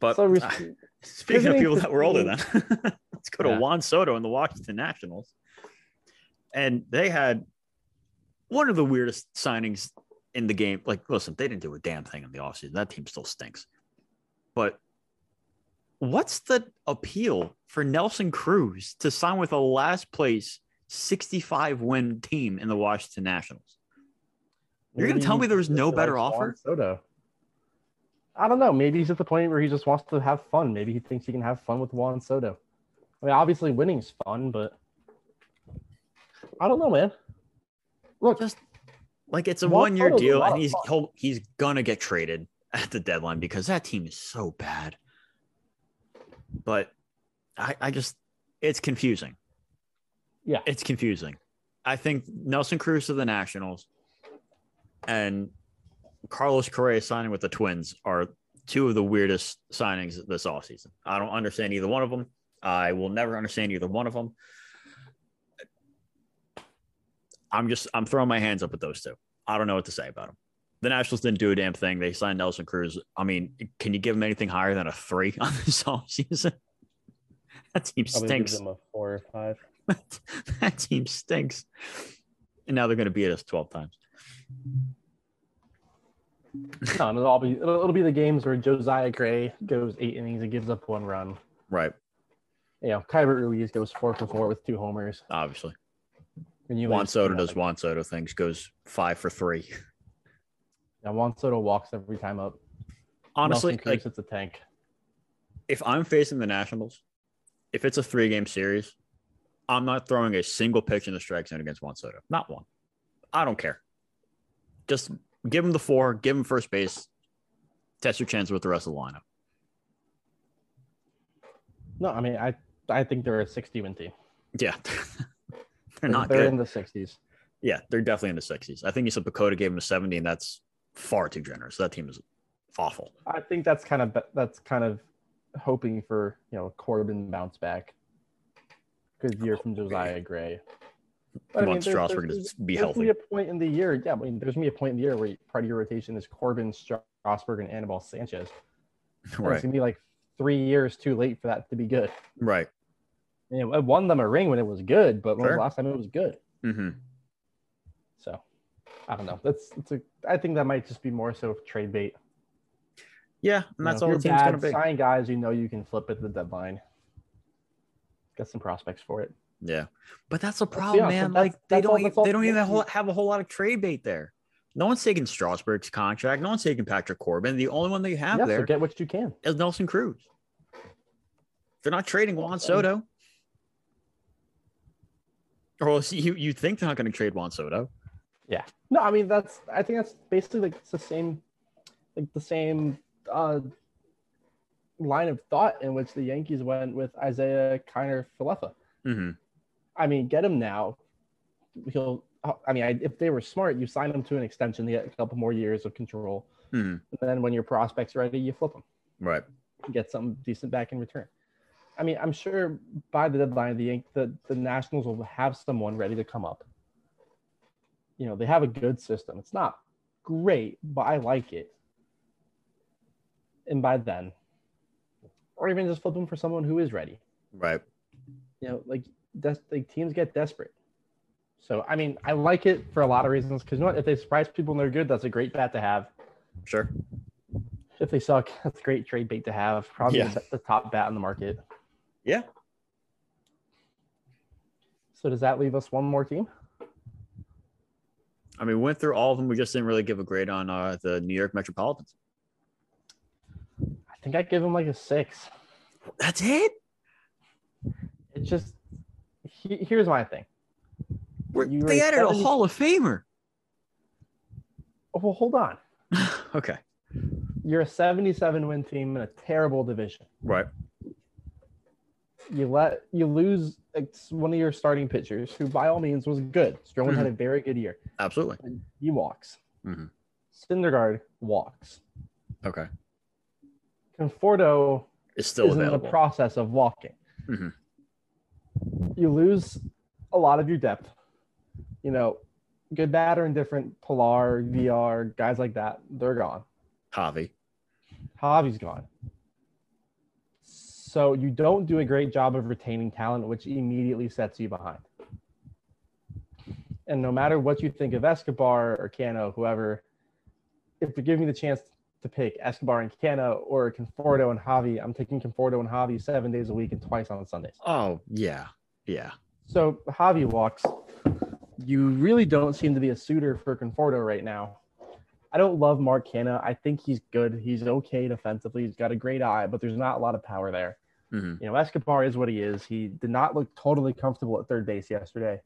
But So res- uh, speaking of people that were older teams- then, let's go to Yeah. Juan Soto and the Washington Nationals. And they had one of the weirdest signings in the game. Like, listen, they didn't do a damn thing in the offseason. That team still stinks. But what's the appeal for Nelson Cruz to sign with a last place 65 win team in the Washington Nationals? You're gonna tell me there was no better offer? Soto. I don't know. Maybe he's at the point where he just wants to have fun. Maybe he thinks he can have fun with Juan Soto. I mean, obviously winning's fun, but I don't know, man. Look, just like it's a Juan one year Soto's deal and he's he's gonna get traded at the deadline because that team is so bad but I, I just it's confusing Yeah. it's confusing i think nelson cruz of the nationals and carlos correa signing with the twins are two of the weirdest signings this offseason i don't understand either one of them i will never understand either one of them I'm just I'm throwing my hands up at those two. I don't know what to say about them. The Nationals didn't do a damn thing. They signed Nelson Cruz. I mean, can you give them anything higher than a three on this offseason? That team probably stinks. him a four or five. that team stinks. And now they're going to beat us 12 times. No, and it'll all be it'll, it'll be the games where Josiah Gray goes eight innings and gives up one run. Right. You know, Keibert Ruiz goes four for four with two homers. Obviously. And you Juan Soto 2-0. does Juan Soto things, goes five for three. Yeah, Juan Soto walks every time up. Honestly, like hits a tank. if I'm facing the Nationals, if it's a three game series, I'm not throwing a single pitch in the strike zone against Juan Soto. Not one. I don't care. Just give him the four, give him first base, test your chance with the rest of the lineup. No, I mean I I think they're a 60 win team. Yeah. they're not they're good. in the 60s. Yeah, they're definitely in the 60s. I think you said PECOTA gave him a 70, and that's far too generous. That team is awful. I think that's kind of that's kind of hoping for you know Corbin bounce back. Good year from oh, Josiah Gray. You want there's- Strasburg to there's- be there's gonna healthy. Be a point in the year, yeah. I mean, there's gonna be a point in the year where part of your rotation is Corbin, Strasburg, and Anibal Sanchez. And Right. It's gonna be like three years too late for that to be good. Right. You know, I won them a ring when it was good, but when was the last time it was good? hmm So I don't know. That's it's a. I think that might just be more so trade bait. Yeah, You and that's know, all the team's bad, going to be. Sign guys you know you can flip at the deadline. Get some prospects for it. Yeah, but that's the be problem, honest, man. that's- Like they that's all- don't, that's even, all they don't even have, a whole- have a whole lot of trade bait there. No one's taking Strasburg's contract. No one's taking Patrick Corbin. The only one they have yeah, there, so get what you can, is Nelson Cruz. They're not trading Juan Soto. Or else you you think they're not going to trade Juan Soto? Yeah. No, I mean that's. I think that's basically like it's the same, like the same uh, line of thought in which the Yankees went with Isiah Kiner Falefa. hmm I mean, get him now. He'll. I mean, I, if they were smart, you sign him to an extension to get a couple more years of control. hmm And then when your prospect's are ready, you flip them. Right. get something decent back in return. I mean, I'm sure by the deadline, the the, the Nationals will have someone ready to come up. You know, they have a good system. It's not great, but I like it. And by then, or even just flip them for someone who is ready. Right. You know, like des- like teams get desperate. So I mean, I like it for a lot of reasons because you know what? If they surprise people and they're good, that's a great bat to have. Sure. If they suck, that's a great trade bait to have. Probably Yeah. the, top bat in the market. Yeah. So does that leave us one more team? I mean, we went through all of them. We just didn't really give a grade on uh, the New York Metropolitans. I think I'd give them like a six. That's it. It's just he, here's my thing. They added a Hall of Famer. Oh, well, hold on. okay. You're a 77 win team in a terrible division. Right. You let you lose one of your starting pitchers, who by all means was good. Stroman had a very good year. Absolutely. He walks. Mhm. Syndergaard walks. Okay. Conforto is still is in the process of walking. Mhm. You lose a lot of your depth. You know, good, bad, or indifferent, Pilar, Villar, guys like that, they're gone. Javi. Javi's gone. So you don't do a great job of retaining talent, which immediately sets you behind. And no matter what you think of Escobar or Cano, whoever, if you give me the chance to pick Escobar and Cano or Conforto and Javi, I'm taking Conforto and Javi seven days a week and twice on Sundays. Oh yeah, yeah. So Javi walks. You really don't seem to be a suitor for Conforto right now. I don't love Mark Canha. I think he's good. He's okay defensively. He's got a great eye, but there's not a lot of power there. Mhm. You know, Escobar is what he is. He did not look totally comfortable at third base yesterday.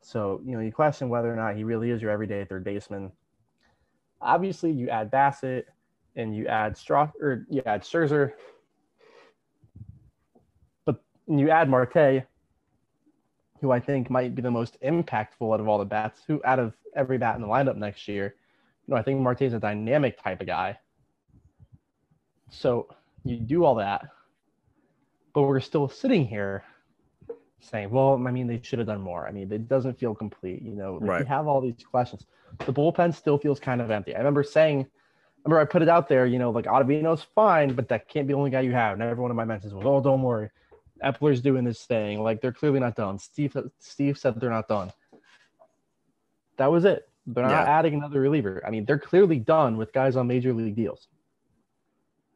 So, you know, you question whether or not he really is your everyday third baseman. Obviously, you add Bassitt and you add Straw or you add Scherzer, but you add Marte, who I think might be the most impactful out of all the bats, who out of every bat in the lineup next year. You know, I think Marte is a dynamic type of guy. So you do all that, but we're still sitting here saying, well, I mean, they should have done more. I mean, it doesn't feel complete. You know, like, Right. we have all these questions. The bullpen still feels kind of empty. I remember saying, I remember I put it out there, you know, like Ottavino's fine, but that can't be the only guy you have. And every one of my mentions was, oh, don't worry. Eppler's doing this thing. Like they're clearly not done. Steve Steve said they're not done. That was it. They're not adding another reliever. I mean, they're clearly done with guys on major league deals.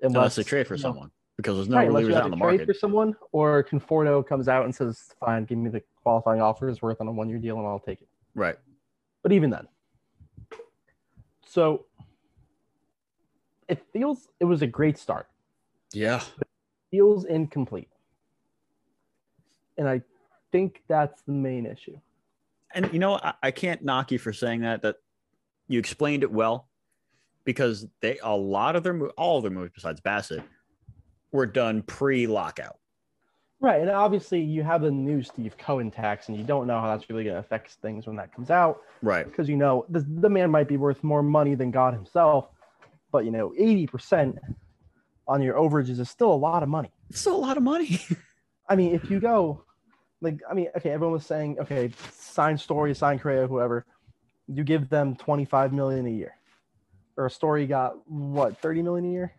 Unless they trade for you know, someone because there's no right, relievers out in the market. for someone, or Conforto comes out and says, "Fine, give me the qualifying offers worth on a one-year deal, and I'll take it." Right. But even then, So it feels it was a great start. Yeah. Feels incomplete. And I think that's the main issue. And you know, I, I can't knock you for saying that. That you explained it well, because they a lot of their all of their moves besides Bassitt were done pre-lockout. Right. And obviously you have the new Steve Cohen tax and you don't know how that's really gonna affect things when that comes out. Right. Because you know the, the man might be worth more money than God himself, but you know, 80% on your overages is still a lot of money. It's still a lot of money. I mean, if you go, like, I mean, okay, everyone was saying, okay, sign Story, sign Correa, whoever, you give them 25 million a year. Or a Story got what, 30 million a year?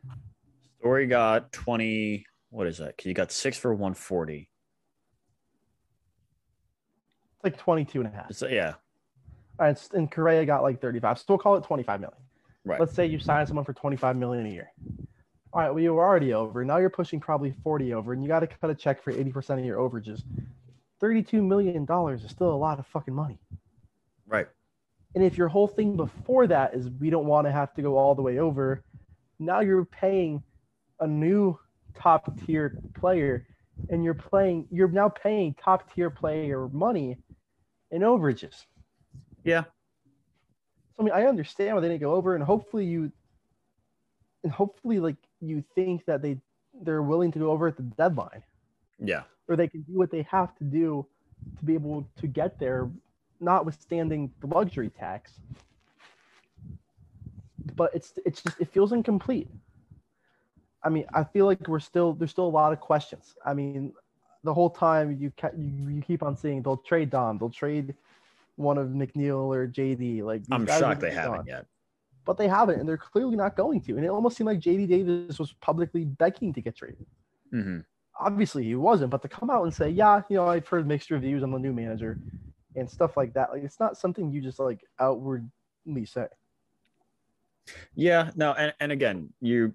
Story got 20. What is that? Because you got six for 140. It's like 22 and a half. So, yeah. All right, and Correa got like 35. So we'll call it 25 million. Right. Let's say you sign someone for 25 million a year. All right, well, you were already over. Now you're pushing probably 40 over, and you got to cut a check for 80% of your overages. $32 million is still a lot of fucking money. Right. And if your whole thing before that is we don't want to have to go all the way over, now you're paying a new top tier player and you're playing you're now paying top tier player money in overages. Yeah. So I mean I understand why they didn't go over and hopefully you and hopefully like you think that they they're willing to go over at the deadline Yeah. or they can do what they have to do to be able to get there, notwithstanding the luxury tax. But it's it's just it feels incomplete. I mean, I feel like we're still there's still a lot of questions. I mean, the whole time you ca- you, you keep on seeing they'll trade Dom, they'll trade one of McNeil or JD. Like I'm shocked they haven't yet. but they haven't, and they're clearly not going to. And it almost seemed like JD Davis was publicly begging to get traded hmm obviously he wasn't, but to come out and say, yeah, you know, I've heard mixed reviews on the new manager and stuff like that, like it's not something you just like outwardly say. Yeah, no, and, and again, you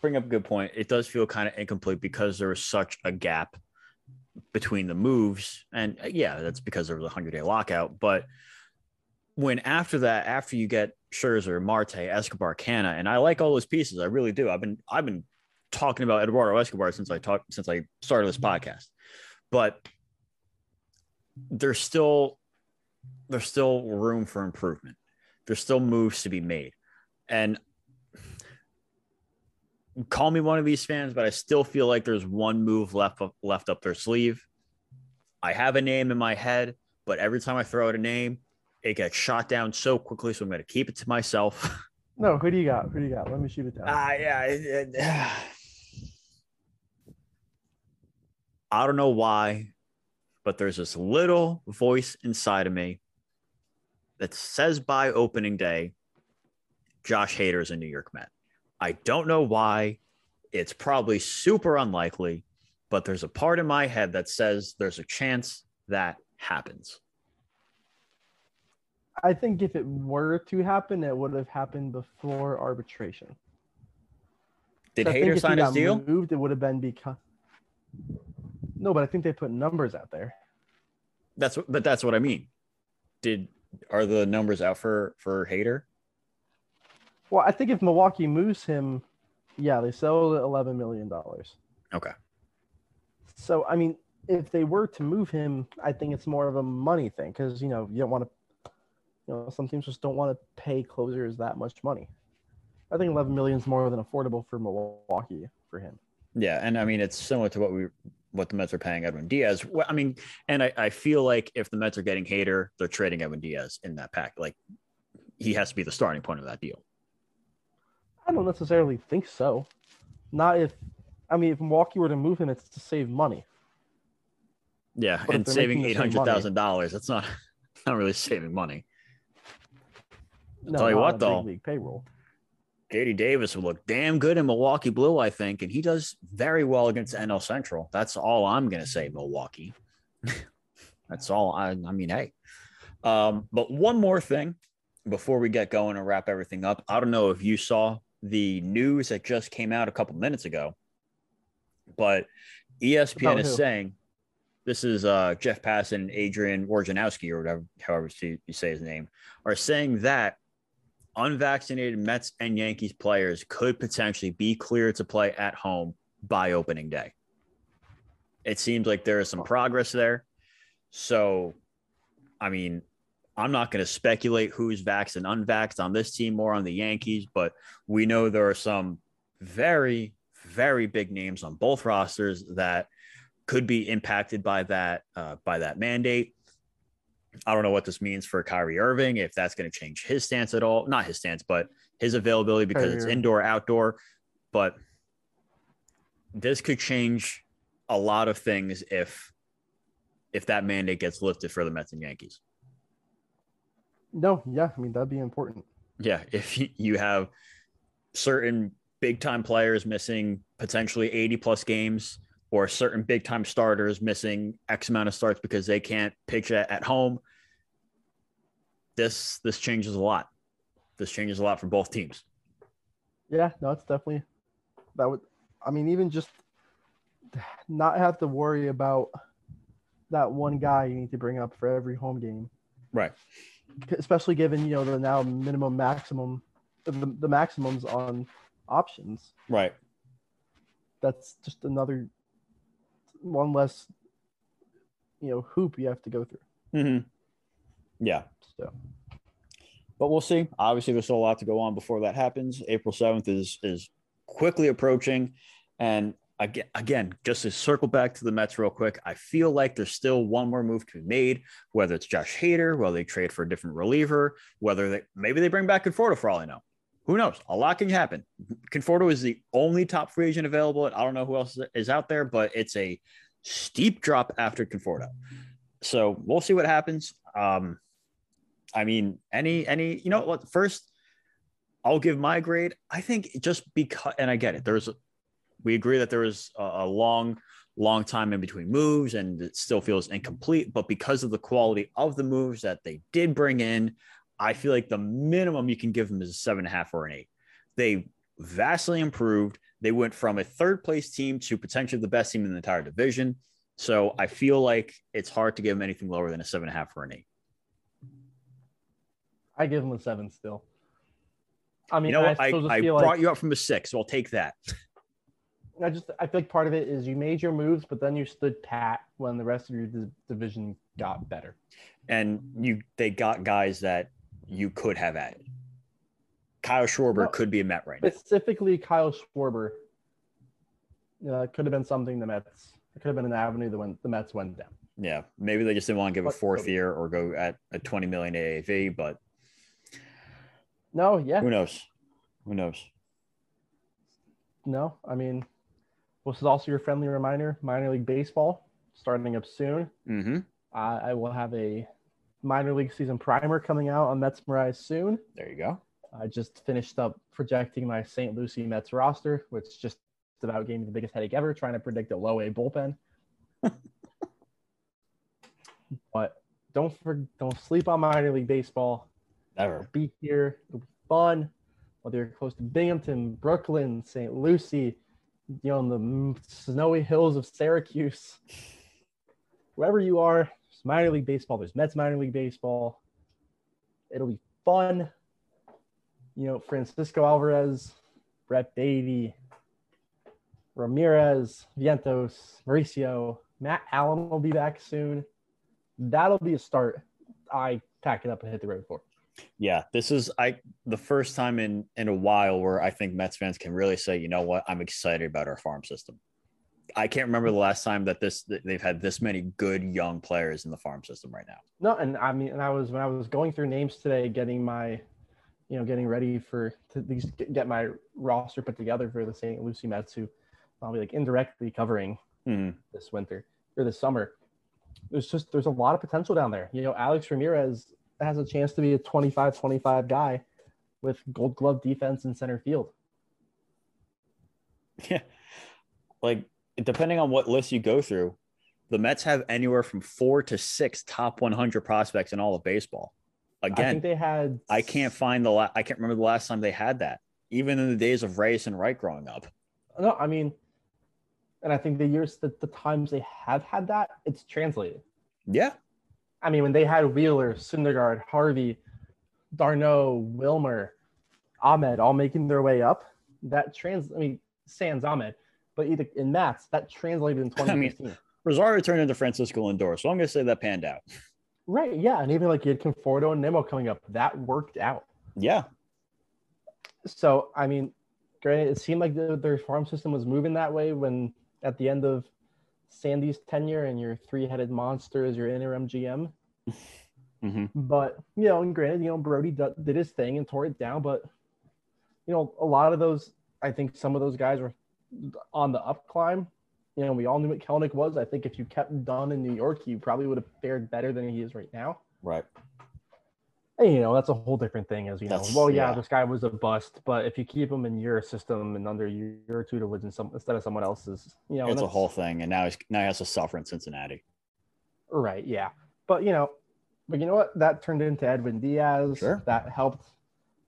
bring up a good point. It does feel kind of incomplete because there was such a gap between the moves. And uh, yeah, that's because there was a 100 day lockout. But when after that, after you get Scherzer, Marte, Escobar, Canha, and I like all those pieces, I really do. I've been, I've been talking about Eduardo Escobar since I talked, since I started this podcast. But there's still, there's still room for improvement there's still moves to be made. And call me one of these fans, but I still feel like there's one move left up, left up their sleeve. I have a name in my head, but every time I throw out a name, it gets shot down so quickly. So I'm going to keep it to myself. No, who do you got? Who do you got? Let me shoot it down. Ah, yeah. it- it- I don't know why, but there's this little voice inside of me that says by opening day, Josh Hader is a New York Met. I don't know why. It's probably super unlikely, but there's a part in my head that says there's a chance that happens. I think if it were to happen, it would have happened before arbitration. Did So Hader sign his deal? Moved, it would have been because. No, but I think they put numbers out there. That's what, but that's what I mean. Did are the numbers out for for Hader? Well, I think if Milwaukee moves him, yeah, they sell at eleven million dollars. Okay. So I mean, if they were to move him, I think it's more of a money thing because you know you don't want to. You know, some teams just don't want to pay closers that much money. I think 11 million is more than affordable for Milwaukee for him. Yeah, and I mean it's similar to what we what the Mets are paying Edwin Diaz. Well, I mean, and I, I feel like if the Mets are getting Hader, they're trading Edwin Diaz in that pack. Like he has to be the starting point of that deal. I don't necessarily think so. Not if, I mean, if Milwaukee were to move him, it's to save money. Yeah, But and saving eight hundred thousand dollars, that's not not really saving money. No, tell you what, on a big though. league payroll. JD Davis would look damn good in Milwaukee blue, I think, and he does very well against NL Central. That's all I'm gonna say, Milwaukee. That's all. I, I mean, hey. Um, but one more thing before we get going and wrap everything up. I don't know if you saw the news that just came out a couple minutes ago, but ESPN is saying this is uh, Jeff Passan and Adrian Wojnarowski, or whatever, however you you say his name, are saying that unvaccinated Mets and Yankees players could potentially be cleared to play at home by opening day. It seems like there is some progress there. So, I mean, I'm not going to speculate who's vaxxed and unvaxxed on this team or on the Yankees, but we know there are some very, very big names on both rosters that could be impacted by that uh, by that mandate. I don't know what this means for Kyrie Irving, if that's going to change his stance at all. Not his stance, but his availability because it's indoor, outdoor. But this could change a lot of things if if that mandate gets lifted for the Mets and Yankees. No, yeah, I mean that'd be important. Yeah, if you- have certain big time players missing potentially 80 plus games or certain big time starters missing X amount of starts because they can't pitch at, at home, this this changes a lot. This changes a lot for both teams. Yeah, no, it's definitely that would. I mean, even just not have to worry about that one guy you need to bring up for every home game, Right. Especially given you know the now minimum maximum, the, the maximums on options. Right. That's just another one less, you know, hoop you have to go through. Mm-hmm. Yeah. So but we'll see. Obviously, there's still a lot to go on before that happens. April 7th is is quickly approaching. And again, just to circle back to the Mets real quick, I feel like there's still one more move to be made, whether it's Josh Hader, whether they trade for a different reliever, whether they maybe they bring back Conforto for all I know. Who knows? A lot can happen. Conforto is the only top free agent available. I don't know who else is out there, but it's a steep drop after Conforto. So we'll see what happens. Um, I mean, any any you know what? First, I'll give my grade. I think just because, and I get it. There's, we agree that there was a, long, long time in between moves, and it still feels incomplete. But because of the quality of the moves that they did bring in, I feel like the minimum you can give them is a seven and a half or an eight. They vastly improved. They went from a third place team to potentially the best team in the entire division. So I feel like it's hard to give them anything lower than a seven and a half or an eight. I give them a seven still. I mean, You know? I, I, I brought like you up from a six, so I'll take that. I just I feel like part of it is you made your moves, but then you stood pat when the rest of your di- division got better. And you they got guys that you could have added. Kyle Schwarber No. could be a Met right now. Specifically, Kyle Schwarber. Know, could have been something the Mets. It could have been an avenue that went the Mets went down. Yeah. Maybe they just didn't want to give a fourth year or go at a 20 million AAV, but No, yeah, who knows? Who knows? no. I mean, this is also your friendly reminder: minor league baseball starting up soon. Mm-hmm. Uh, I will have a minor league season primer coming out on Mets soon. There you go. I just finished up projecting my St. Lucie Mets roster, which just about gave me the biggest headache ever trying to predict a low A bullpen. but don't for, don't sleep on minor league baseball. Never. Be here. It'll be fun. Whether you're close to Binghamton, Brooklyn, St. Lucie, you know, in the snowy hills of Syracuse, wherever you are, there's minor league baseball. There's Mets minor league baseball. It'll be fun. You know, Francisco Alvarez, Brett Baty, Ramirez, Vientos, Mauricio, Matt Allan will be back soon. That'll be a start. I pack it up and hit the road for. Yeah. This is I the first time in in a while where I think Mets fans can really say, you know what, I'm excited about our farm system. I can't remember the last time that this that they've had this many good young players in the farm system right now. No, and I mean, and I was when I was going through names today, getting my, you know, getting ready for to at least get- my roster put together for the St. Lucie Mets, who I'll be like indirectly covering Mhm. this winter or this summer. There's just there's a lot of potential down there. You know, Alex Ramirez has a chance to be a 25-25 guy with Gold Glove defense in center field. Yeah. Like depending on what list you go through, the Mets have anywhere from four to six top 100 prospects in all of baseball. I think Again, they had. I, can't find the la- I can't remember the last time they had that. Even in the days of Reyes and Wright growing up. No, I mean, and I think the years that the times they have had that, it's translated. Yeah. I mean, when they had Wheeler, Syndergaard, Harvey, d'Arnaud, Wilmer, Amed all making their way up. That trans, I mean, sans Amed, but either in Mats that translated in I mean- 2015. Rosario turned into Francisco Lindor, so I'm going to say that panned out. right? Yeah, and even like you had Conforto and Nemo coming up, that worked out. Yeah. So I mean, granted, it seemed like the, their farm system was moving that way when at the end of Sandy's tenure and your three-headed monster as your interim GM. hmm But you know, and granted, you know, Brodie d- did his thing and tore it down. But you know, a lot of those, I think some of those guys were on the up climb. You know, we all knew what Kelenic was. I think if you kept Dunn in New York, he probably would have fared better than he is right now. Right. You know, that's a whole different thing. As you know, well, yeah, yeah. this guy was a bust, but if you keep him in your system and under your tutelage and some instead of someone else's, you know, it's a whole thing. And now he's now he has to suffer in Cincinnati. Right. Yeah. But you know, but you know what? That turned into Edwin Diaz. Sure. That helped.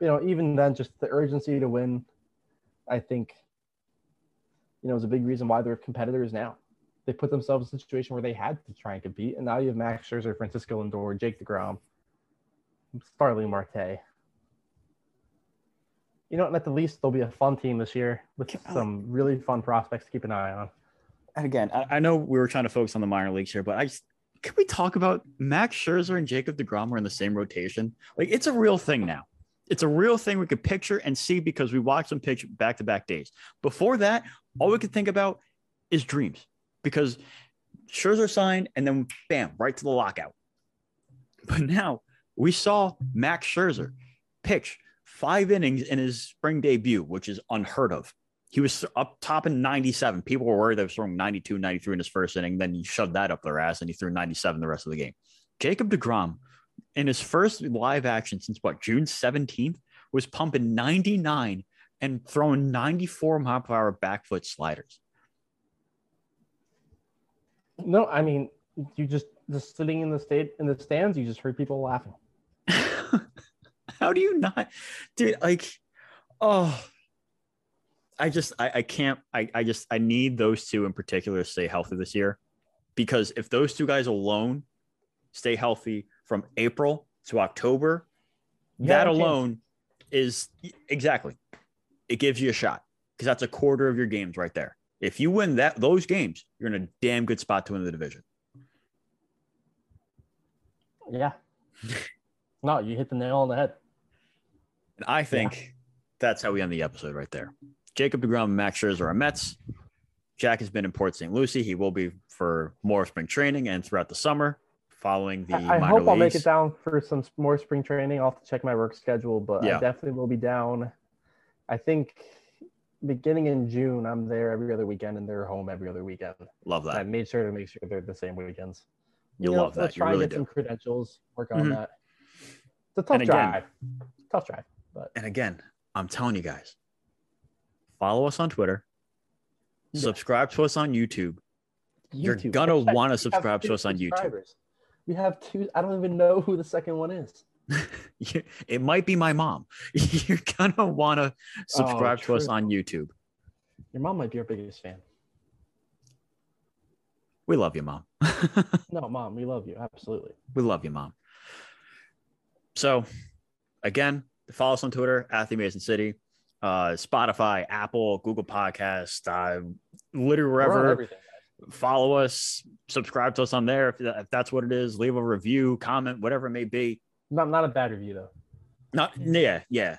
You know, even then, just the urgency to win, I think, you know, is a big reason why they're competitors now. They put themselves in a situation where they had to try and compete, and now you have Max Scherzer, Francisco Lindor, Jake Degrom, Starling Marte. You know, at the least, they'll be a fun team this year with some really fun prospects to keep an eye on. And again, I, I know we were trying to focus on the minor leagues here, but I just can we talk about Max Scherzer and Jacob DeGrom are in the same rotation? Like it's a real thing now. It's a real thing we could picture and see because we watched them pitch back to back days. Before that, all we could think about is dreams because Scherzer signed and then bam, right to the lockout. But now we saw Max Scherzer pitch five innings in his spring debut, which is unheard of. He was up top in 97. People were worried that he was throwing 92, 93 in his first inning. Then he shoved that up their ass and he threw 97 the rest of the game. Jacob DeGrom, in his first live action since what, June 17th, was pumping 99 and throwing 94 mile per hour back foot sliders. No, I mean, you just just sitting in the state in the stands, you just heard people laughing. How do you not, dude? Like, oh, I just, I, I can't, I, I just, I need those two in particular to stay healthy this year, because if those two guys alone stay healthy from April to October, that alone is exactly, it gives you a shot because that's a quarter of your games right there. If you win that those games, you're in a damn good spot to win the division. Yeah. no, you hit the nail on the head. And I think that's how we end the episode right there. Jacob DeGrom and Max Scherzer are Mets. Jack has been in Port St. Lucie. He will be for more spring training and throughout the summer following the I, I minor hope I'll make it down for some more spring training. I'll have to check my work schedule, but Yeah. I definitely will be down. I think beginning in June, I'm there every other weekend and they're home every other weekend. Love that. I made sure to make sure they're the same weekends. You know, love that. Let's You try really and get do. some credentials, work on Mhm. that. It's a tough And again- drive. Tough drive. But And again, I'm telling you guys, follow us on Twitter, Yeah. subscribe to us on YouTube. You're gonna want to subscribe to us on YouTube. We have two. I don't even know who the second one is. it might be my mom. You're gonna want to subscribe to us on YouTube. Your mom might be our biggest fan. We love you, mom. No, mom, we love you. Absolutely. We love you, mom. So, again, follow us on Twitter at the Amazin' Citi, uh, Spotify, Apple, Google Podcast, uh, literally wherever. Follow us, subscribe to us on there if, if that's what it is. Leave a review, comment, whatever it may be. Not not a bad review though. Not yeah, yeah.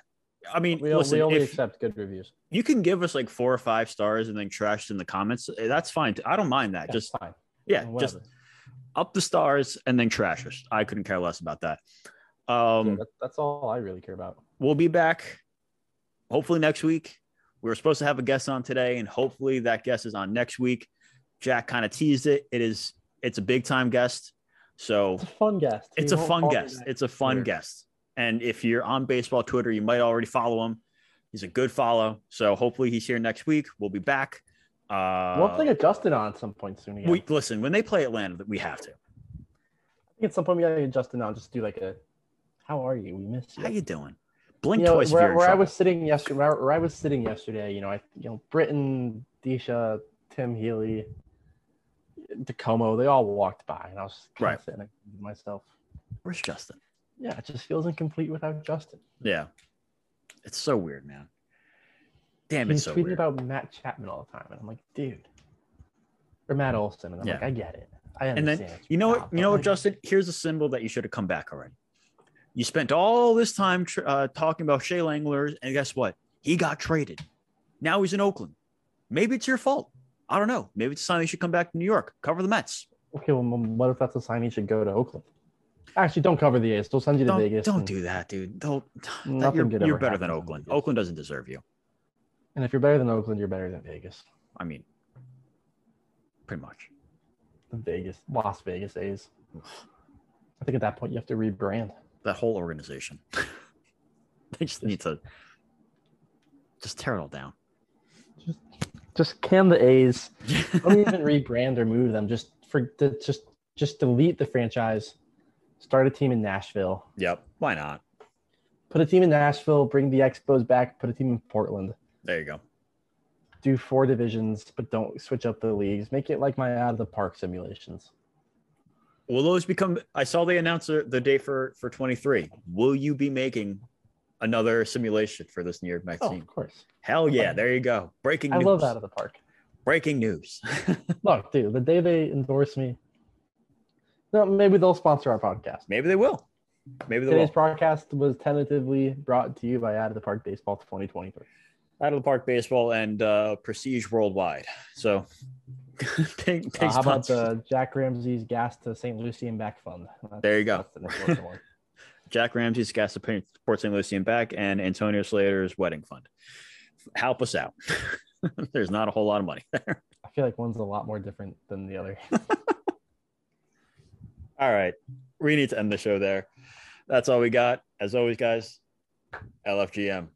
I mean, We, listen, we only if accept good reviews. you can give us like four or five stars and then trash in the comments, eh, that's fine. I don't mind that. That's Just fine. yeah, Whatever. just up the stars and then trash us. I couldn't care less about that. Yeah, Um, that- that's all I really care about. we'll be back hopefully next week. We were supposed to have a guest on today, and hopefully that guest is on next week. Jack kind of teased it. It is it's a big time guest. So It's a fun guest. it's a fun guest. It's a fun Twitter. guest. And if you're on baseball Twitter, you might already follow him. He's a good follow. So hopefully he's here next week. We'll be back. Uh, We'll have to get Justin on at some point soon. Again. we listen when they play Atlanta, we have to. I think at some point we gotta get Justin on. Just do like a, how are you? We miss you. How you doing? Blink You know, twice where, where I was sitting yesterday, where, where I was sitting yesterday, you know, I, you know, Britton, Deesha, Tim Healey, DiComo, they all walked by, and I was kind Right. of sitting there thinking to myself, Where's Justin? yeah, it just feels incomplete without Justin. Yeah. It's so weird, man. Damn, He's it's so tweeting weird. about Matt Chapman all the time, and I'm like, dude, or Matt Olson, and I'm Yeah. like, I get it. I and understand. then you know what? You know what, Justin? Here's a symbol that you should have come back already. You spent all this time tr- uh, talking about Shea Langeliers, and guess what? He got traded. Now he's in Oakland. Maybe it's your fault. I don't know. Maybe it's time he should come back to New York, cover the Mets. Okay, well, what if that's a sign he should go to Oakland? Actually, don't cover the A's. They'll send you to Don't, Vegas. don't and, do that, dude. Don't. Nothing you're good you're better than Oakland. Oakland doesn't deserve you. And if you're better than Oakland, you're better than Vegas. I mean, pretty much. The Vegas, Las Vegas A's. I think at that point you have to rebrand. That whole organization. they just need to just tear it all down. Just can the A's. Don't even rebrand or move them. Just for the, just just delete the franchise. Start a team in Nashville. yep. Why not? Put a team in Nashville. Bring the Expos back. Put a team in Portland. There you go. Do four divisions, but don't switch up the leagues. Make it like my out of the park simulations. Will those become? I saw they announced the day for for 23. Will you be making another simulation for this New York Mets Oh, team? of course. Hell yeah! There you go. Breaking I news. love out of the park. Breaking news. Look, dude, the day they endorse me, no, maybe they'll sponsor our podcast. Maybe they will. Maybe they Today's will. broadcast was tentatively brought to you by Out of the Park Baseball 2023. Out of the park baseball and uh, Prestige Worldwide. So, big, big Uh, how about the Jack Ramsey's Gas to St. Lucie and Back Fund? That's- There you go. The next one. one. Jack Ramsey's Gas to Port St. Lucie and back, and Antonio Slader's wedding fund. Help us out. There's not a whole lot of money there. I feel like one's a lot more different than the other. All right. We need to end the show there. That's all we got. As always, guys, LFGM.